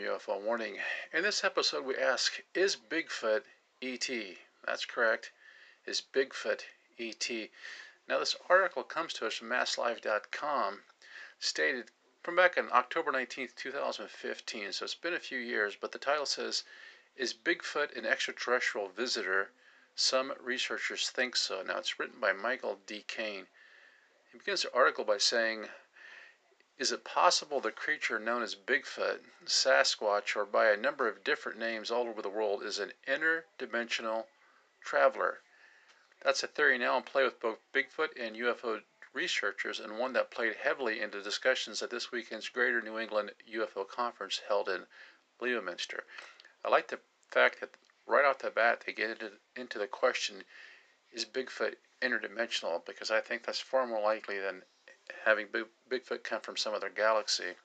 UFO Warning. In this episode, we ask Is Bigfoot ET? That's correct. Is Bigfoot ET? Now, this article comes to us from MassLive.com, stated from back on October 19th, 2015, so it's been a few years, but the title says Is Bigfoot an extraterrestrial visitor? Some researchers think so. Now, it's written by Michael D. Kane. He begins the article by saying, is it possible the creature known as Bigfoot, Sasquatch, or by a number of different names all over the world is an interdimensional traveler? That's a theory now in play with both Bigfoot and UFO researchers, and one that played heavily into discussions at this weekend's Greater New England UFO Conference held in Leominster. I like the fact that right off the bat they get into, into the question is Bigfoot interdimensional? Because I think that's far more likely than having Bigfoot come from some other galaxy.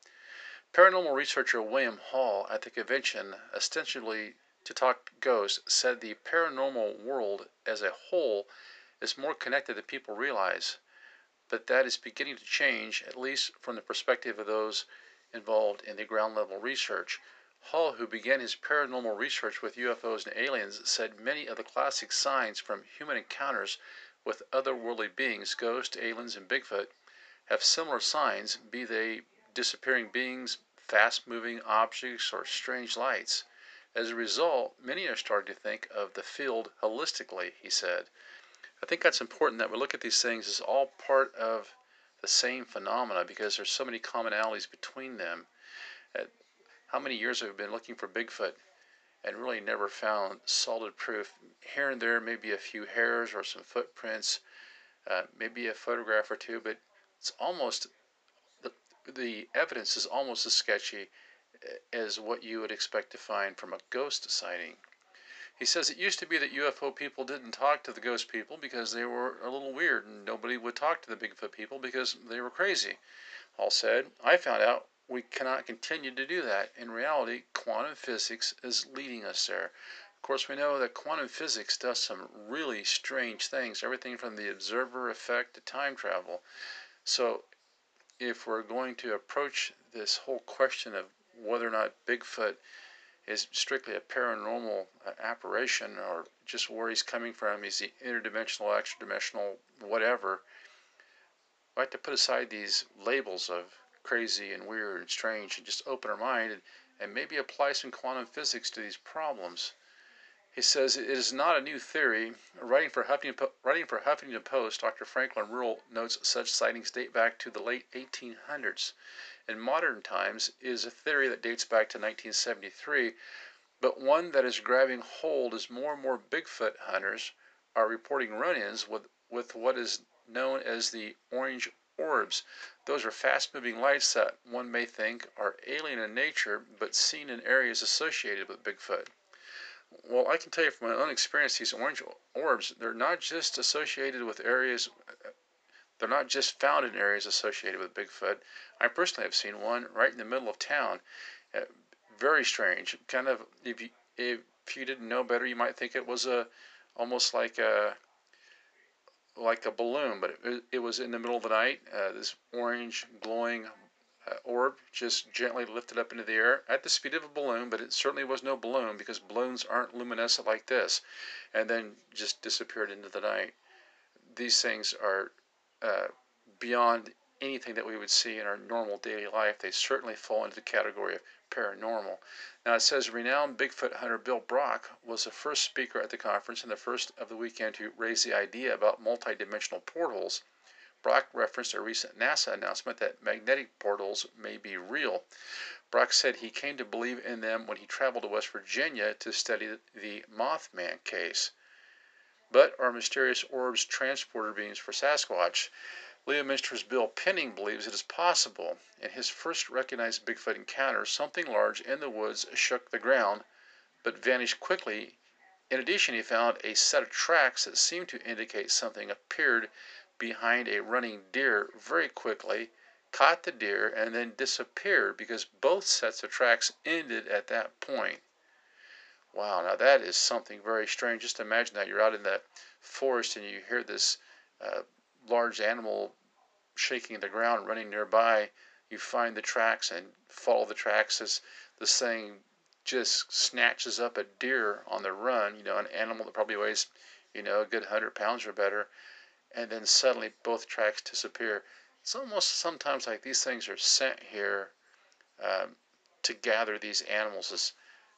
Paranormal researcher William Hall at the convention, ostensibly to talk ghosts, said the paranormal world as a whole is more connected than people realize, but that is beginning to change, at least from the perspective of those involved in the ground level research. Hall, who began his paranormal research with UFOs and aliens, said many of the classic signs from human encounters with otherworldly beings, ghosts, aliens, and Bigfoot, have similar signs, be they disappearing beings, fast moving objects, or strange lights. As a result, many are starting to think of the field holistically, he said. I think that's important that we look at these things as all part of the same phenomena because there's so many commonalities between them. Uh, how many years have we been looking for Bigfoot and really never found solid proof? Here and there, maybe a few hairs or some footprints, uh, maybe a photograph or two, but it's almost the, the evidence is almost as sketchy as what you would expect to find from a ghost sighting. He says it used to be that UFO people didn't talk to the ghost people because they were a little weird, and nobody would talk to the Bigfoot people because they were crazy. Hall said, I found out we cannot continue to do that. In reality, quantum physics is leading us there. Of course, we know that quantum physics does some really strange things, everything from the observer effect to time travel. So, if we're going to approach this whole question of whether or not Bigfoot is strictly a paranormal uh, apparition or just where he's coming from, is he interdimensional, extra dimensional, whatever, we have to put aside these labels of crazy and weird and strange and just open our mind and, and maybe apply some quantum physics to these problems. He says it is not a new theory. Writing for Huffington, writing for Huffington Post, Dr. Franklin Ruehl notes such sightings date back to the late 1800s. In modern times, it is a theory that dates back to 1973, but one that is grabbing hold as more and more Bigfoot hunters are reporting run-ins with, with what is known as the orange orbs. Those are fast-moving lights that one may think are alien in nature, but seen in areas associated with Bigfoot. Well, I can tell you from my own experience, these orange orbs, they're not just associated with areas, they're not just found in areas associated with Bigfoot. I personally have seen one right in the middle of town. Uh, very strange. Kind of, if you, if you didn't know better, you might think it was a, almost like a, like a balloon, but it, it was in the middle of the night. Uh, this orange glowing uh, orb just gently lifted up into the air at the speed of a balloon, but it certainly was no balloon because balloons aren't luminescent like this, and then just disappeared into the night. These things are uh, beyond anything that we would see in our normal daily life. They certainly fall into the category of paranormal. Now it says renowned Bigfoot hunter Bill Brock was the first speaker at the conference and the first of the weekend to raise the idea about multidimensional portals Brock referenced a recent NASA announcement that magnetic portals may be real. Brock said he came to believe in them when he traveled to West Virginia to study the Mothman case. But are mysterious orbs transporter beams for Sasquatch? Leominster's Bill Penning believes it is possible. In his first recognized Bigfoot encounter, something large in the woods shook the ground, but vanished quickly. In addition, he found a set of tracks that seemed to indicate something appeared behind a running deer very quickly, caught the deer, and then disappeared because both sets of tracks ended at that point. Wow, now that is something very strange. Just imagine that you're out in the forest and you hear this uh, large animal shaking the ground, running nearby. you find the tracks and follow the tracks as this thing just snatches up a deer on the run, you know, an animal that probably weighs, you know, a good 100 pounds or better, and then suddenly both tracks disappear. It's almost sometimes like these things are sent here um, to gather these animals as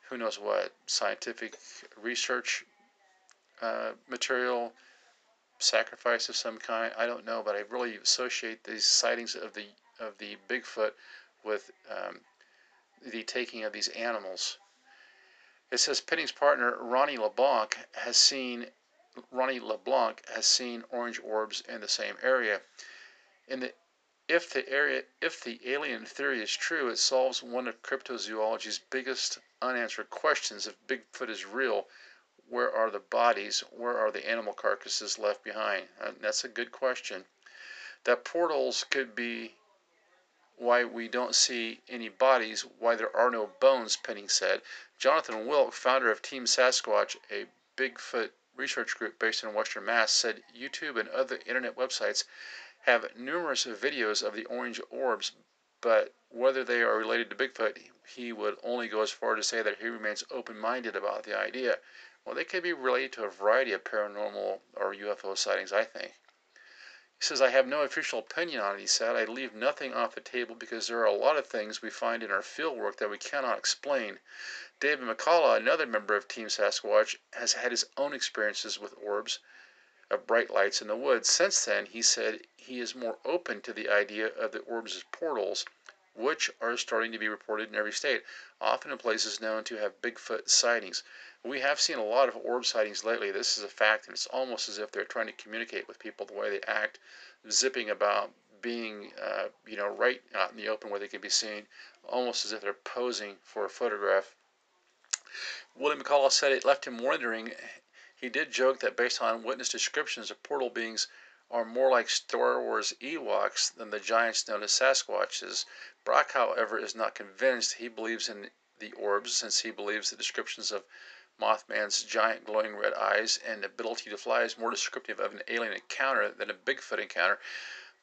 who knows what scientific research uh, material, sacrifice of some kind. I don't know, but I really associate these sightings of the of the Bigfoot with um, the taking of these animals. It says Penning's partner Ronnie LeBlanc has seen Ronnie LeBlanc has seen orange orbs in the same area. In the if the area if the alien theory is true, it solves one of cryptozoology's biggest unanswered questions. If Bigfoot is real, where are the bodies? Where are the animal carcasses left behind? And that's a good question. That portals could be why we don't see any bodies, why there are no bones, Penning said. Jonathan Wilk, founder of Team Sasquatch, a Bigfoot research group based in Western Mass, said YouTube and other internet websites have numerous videos of the orange orbs, but whether they are related to Bigfoot, he would only go as far to say that he remains open minded about the idea. Well, they could be related to a variety of paranormal or UFO sightings, I think. He says, I have no official opinion on it, he said. I leave nothing off the table because there are a lot of things we find in our field work that we cannot explain. David McCullough, another member of Team Sasquatch, has had his own experiences with orbs of bright lights in the woods. Since then, he said he is more open to the idea of the orbs as portals, which are starting to be reported in every state, often in places known to have Bigfoot sightings. We have seen a lot of orb sightings lately. This is a fact, and it's almost as if they're trying to communicate with people the way they act, zipping about, being, uh, you know, right out in the open where they can be seen, almost as if they're posing for a photograph. William McCullough said it left him wondering. He did joke that based on witness descriptions of portal beings are more like Star Wars Ewoks than the giants known as Sasquatches. Brock, however, is not convinced. He believes in the orbs since he believes the descriptions of Mothman's giant glowing red eyes and ability to fly is more descriptive of an alien encounter than a Bigfoot encounter,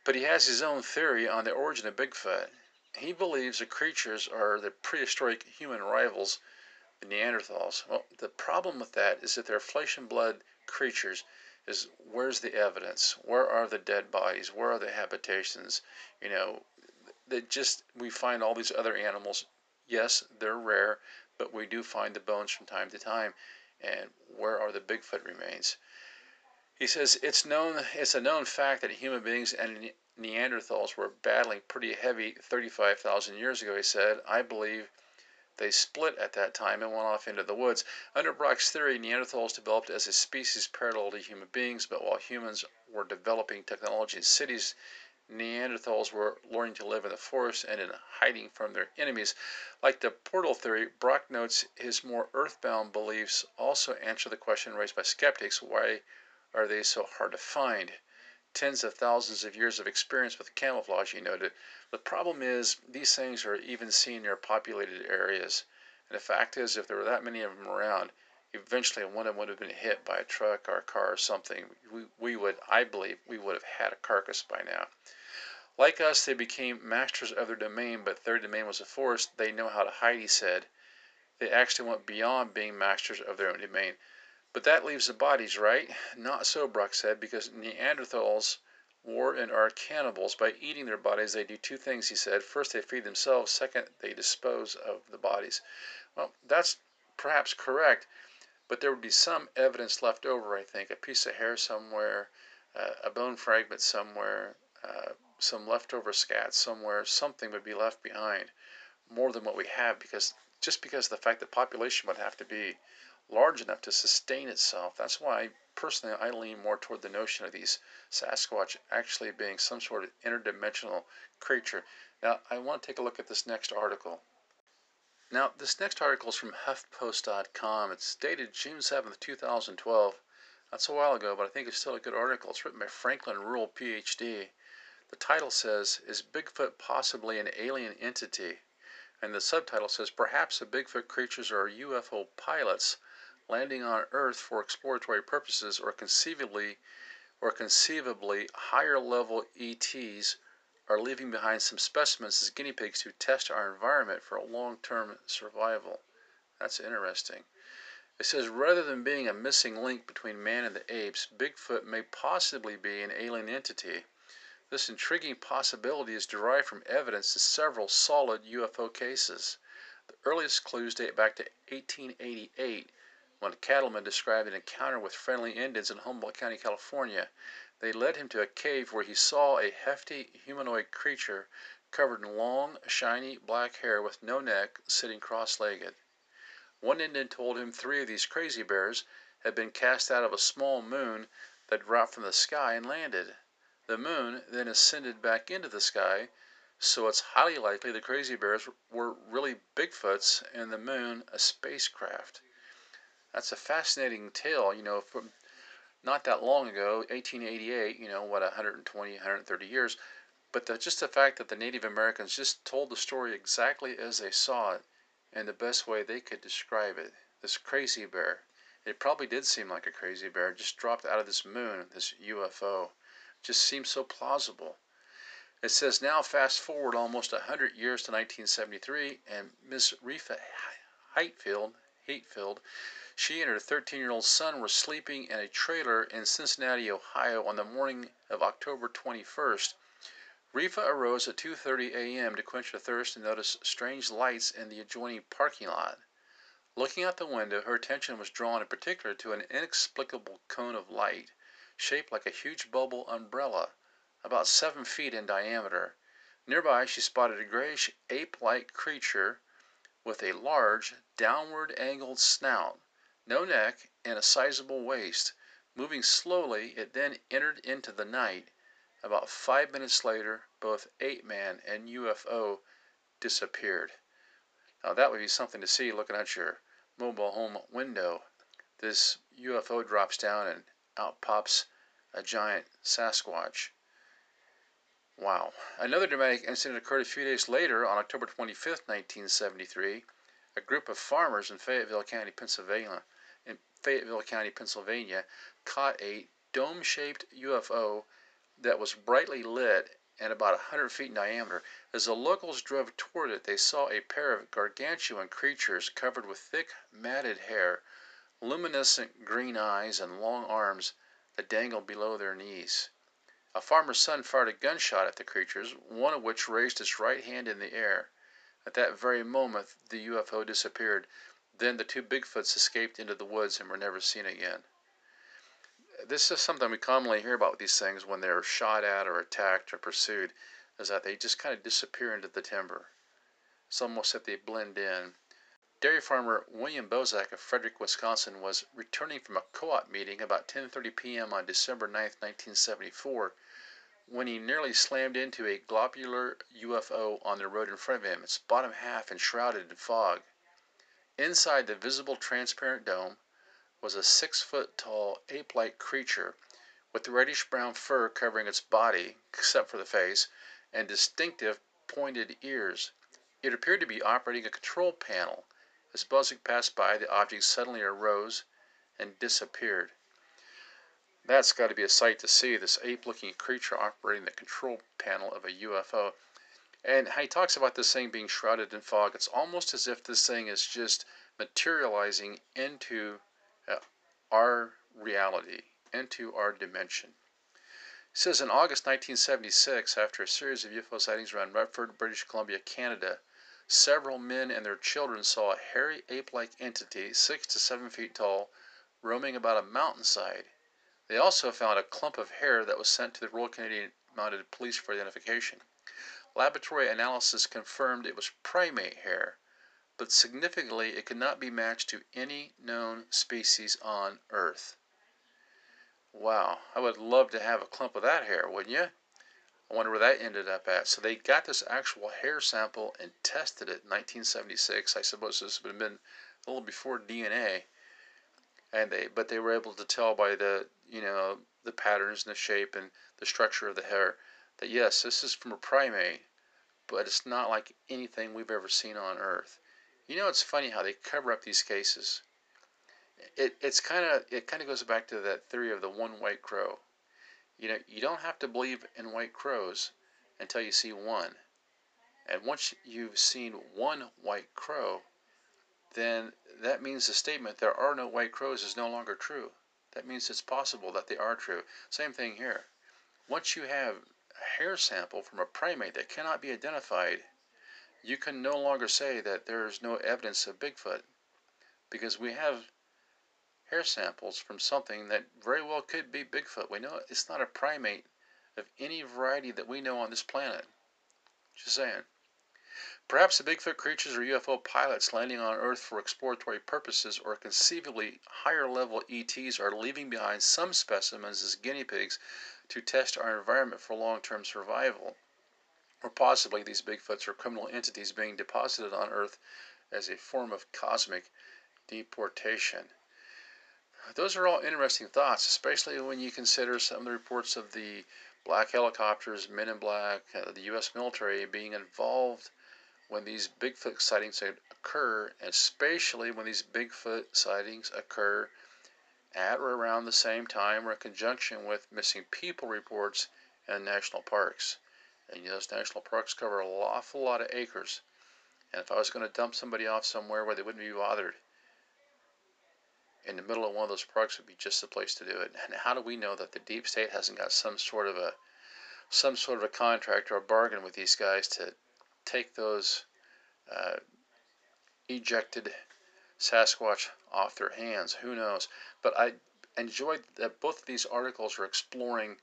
but he has his own theory on the origin of Bigfoot. He believes the creatures are the prehistoric human rivals, the Neanderthals. Well, the problem with that is that they're flesh and blood creatures. Is where's the evidence? Where are the dead bodies? Where are the habitations? You know, that just we find all these other animals. Yes, they're rare but we do find the bones from time to time. And where are the Bigfoot remains? He says it's known it's a known fact that human beings and Neanderthals were battling pretty heavy 35,000 years ago. He said, I believe they split at that time and went off into the woods. Under Brock's theory, Neanderthals developed as a species parallel to human beings, but while humans were developing technology in cities, Neanderthals were learning to live in the forest and in hiding from their enemies. Like the portal theory, Brock notes his more earthbound beliefs also answer the question raised by skeptics why are they so hard to find? Tens of thousands of years of experience with camouflage, he noted. The problem is, these things are even seen near populated areas. And the fact is, if there were that many of them around, eventually one of them would have been hit by a truck or a car or something. We, we would, I believe, we would have had a carcass by now. Like us, they became masters of their domain, but their domain was a forest. They know how to hide, he said. They actually went beyond being masters of their own domain. But that leaves the bodies, right? Not so, Brock said, because Neanderthals were and are cannibals. By eating their bodies, they do two things, he said. First, they feed themselves. Second, they dispose of the bodies. Well, that's perhaps correct. But there would be some evidence left over, I think, a piece of hair somewhere, uh, a bone fragment somewhere, uh, some leftover scat somewhere, something would be left behind, more than what we have, because just because the fact that population would have to be large enough to sustain itself. That's why personally I lean more toward the notion of these Sasquatch actually being some sort of interdimensional creature. Now I want to take a look at this next article. Now, this next article is from HuffPost.com. It's dated June 7th, 2012. That's a while ago, but I think it's still a good article. It's written by Franklin Ruehl, PhD. The title says, Is Bigfoot possibly an alien entity? And the subtitle says, Perhaps the Bigfoot creatures are UFO pilots landing on Earth for exploratory purposes or conceivably or conceivably higher level ETs are leaving behind some specimens as guinea pigs to test our environment for long-term survival. That's interesting. It says rather than being a missing link between man and the apes, Bigfoot may possibly be an alien entity. This intriguing possibility is derived from evidence to several solid UFO cases. The earliest clues date back to 1888 when a cattleman described an encounter with friendly Indians in Humboldt County, California. They led him to a cave where he saw a hefty humanoid creature covered in long, shiny black hair with no neck, sitting cross legged. One Indian told him three of these crazy bears had been cast out of a small moon that dropped from the sky and landed. The moon then ascended back into the sky, so it's highly likely the crazy bears were really Bigfoots and the moon a spacecraft. That's a fascinating tale, you know, from not that long ago, 1888, you know, what, 120, 130 years. But the, just the fact that the Native Americans just told the story exactly as they saw it and the best way they could describe it. This crazy bear. It probably did seem like a crazy bear, just dropped out of this moon, this UFO just seems so plausible. It says now fast forward almost 100 years to 1973 and Miss Refa Heightfield, Hatefield, she and her 13-year-old son were sleeping in a trailer in Cincinnati, Ohio on the morning of October 21st. Refa arose at 2:30 a.m. to quench her thirst and noticed strange lights in the adjoining parking lot. Looking out the window, her attention was drawn in particular to an inexplicable cone of light shaped like a huge bubble umbrella, about seven feet in diameter. Nearby she spotted a grayish ape-like creature with a large, downward angled snout, no neck, and a sizable waist. Moving slowly, it then entered into the night. About five minutes later, both ape man and UFO disappeared. Now that would be something to see looking at your mobile home window. This UFO drops down and out pops a giant Sasquatch. Wow. Another dramatic incident occurred a few days later on October 25, 1973. A group of farmers in Fayetteville County, Pennsylvania, Fayetteville County, Pennsylvania, caught a dome-shaped UFO that was brightly lit and about 100 feet in diameter. As the locals drove toward it, they saw a pair of gargantuan creatures covered with thick, matted hair, luminescent green eyes, and long arms that dangled below their knees. A farmer's son fired a gunshot at the creatures, one of which raised its right hand in the air. At that very moment the UFO disappeared. Then the two Bigfoots escaped into the woods and were never seen again. This is something we commonly hear about with these things when they're shot at or attacked or pursued, is that they just kind of disappear into the timber. It's almost if they blend in. Dairy farmer William Bosak of Frederic, Wisconsin was returning from a co-op meeting about 10:30 p.m. on December 9, 1974, when he nearly slammed into a globular UFO on the road in front of him, its bottom half enshrouded in fog. Inside the visible transparent dome was a six foot tall ape like creature with reddish brown fur covering its body, except for the face, and distinctive pointed ears. It appeared to be operating a control panel. As Bosak passed by, the object suddenly arose and disappeared. That's got to be a sight to see, this ape-looking creature operating the control panel of a UFO. And he talks about this thing being shrouded in fog. It's almost as if this thing is just materializing into uh, our reality, into our dimension. He says in August 1976, after a series of UFO sightings around Redford, British Columbia, Canada, Several men and their children saw a hairy ape-like entity, six to seven feet tall, roaming about a mountainside. They also found a clump of hair that was sent to the Royal Canadian Mounted Police for identification. Laboratory analysis confirmed it was primate hair, but significantly it could not be matched to any known species on Earth. Wow, I would love to have a clump of that hair, wouldn't you? I wonder where that ended up at. So they got this actual hair sample and tested it in 1976. I suppose this would have been a little before DNA. And they, but they were able to tell by the, you know, the patterns and the shape and the structure of the hair that yes, this is from a primate, but it's not like anything we've ever seen on Earth. You know, it's funny how they cover up these cases. It, it's kind of it kind of goes back to that theory of the one white crow. You know, you don't have to believe in white crows, until you see one. And once you've seen one white crow, then that means the statement there are no white crows is no longer true. That means it's possible that they are true. Same thing here. Once you have a hair sample from a primate that cannot be identified, you can no longer say that there is no evidence of Bigfoot because we have hair samples from something that very well could be Bigfoot. We know it's not a primate of any variety that we know on this planet. Just saying. Perhaps the Bigfoot creatures are UFO pilots landing on Earth for exploratory purposes, or conceivably higher level ETs are leaving behind some specimens as guinea pigs to test our environment for long term survival. Or possibly these Bigfoots are criminal entities being deposited on Earth as a form of cosmic deportation. Those are all interesting thoughts, especially when you consider some of the reports of the black helicopters, men in black, uh, the U.S. military being involved when these Bigfoot sightings occur, especially when these Bigfoot sightings occur at or around the same time or in conjunction with missing people reports in national parks. And you know, those national parks cover an awful lot of acres. And if I was going to dump somebody off somewhere where they wouldn't be bothered, in the middle of one of those parks would be just the place to do it. And how do we know that the deep state hasn't got some sort of a some sort of a contract or a bargain with these guys to take those uh, ejected Sasquatch off their hands. Who knows? But I enjoyed that both of these articles are exploring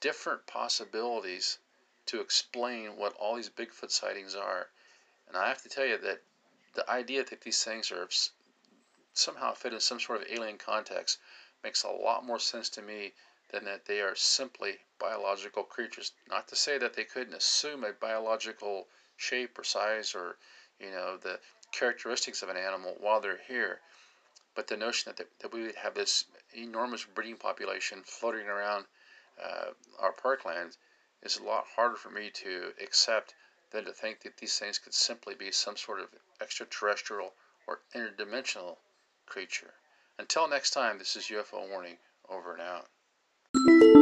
different possibilities to explain what all these Bigfoot sightings are. And I have to tell you that the idea that these things are somehow fit in some sort of alien context makes a lot more sense to me than that they are simply biological creatures. Not to say that they couldn't assume a biological shape or size or you know the characteristics of an animal while they're here but the notion that, that we would have this enormous breeding population floating around uh, our parklands is a lot harder for me to accept than to think that these things could simply be some sort of extraterrestrial or interdimensional creature. Until next time, this is UFO Warning, over and out.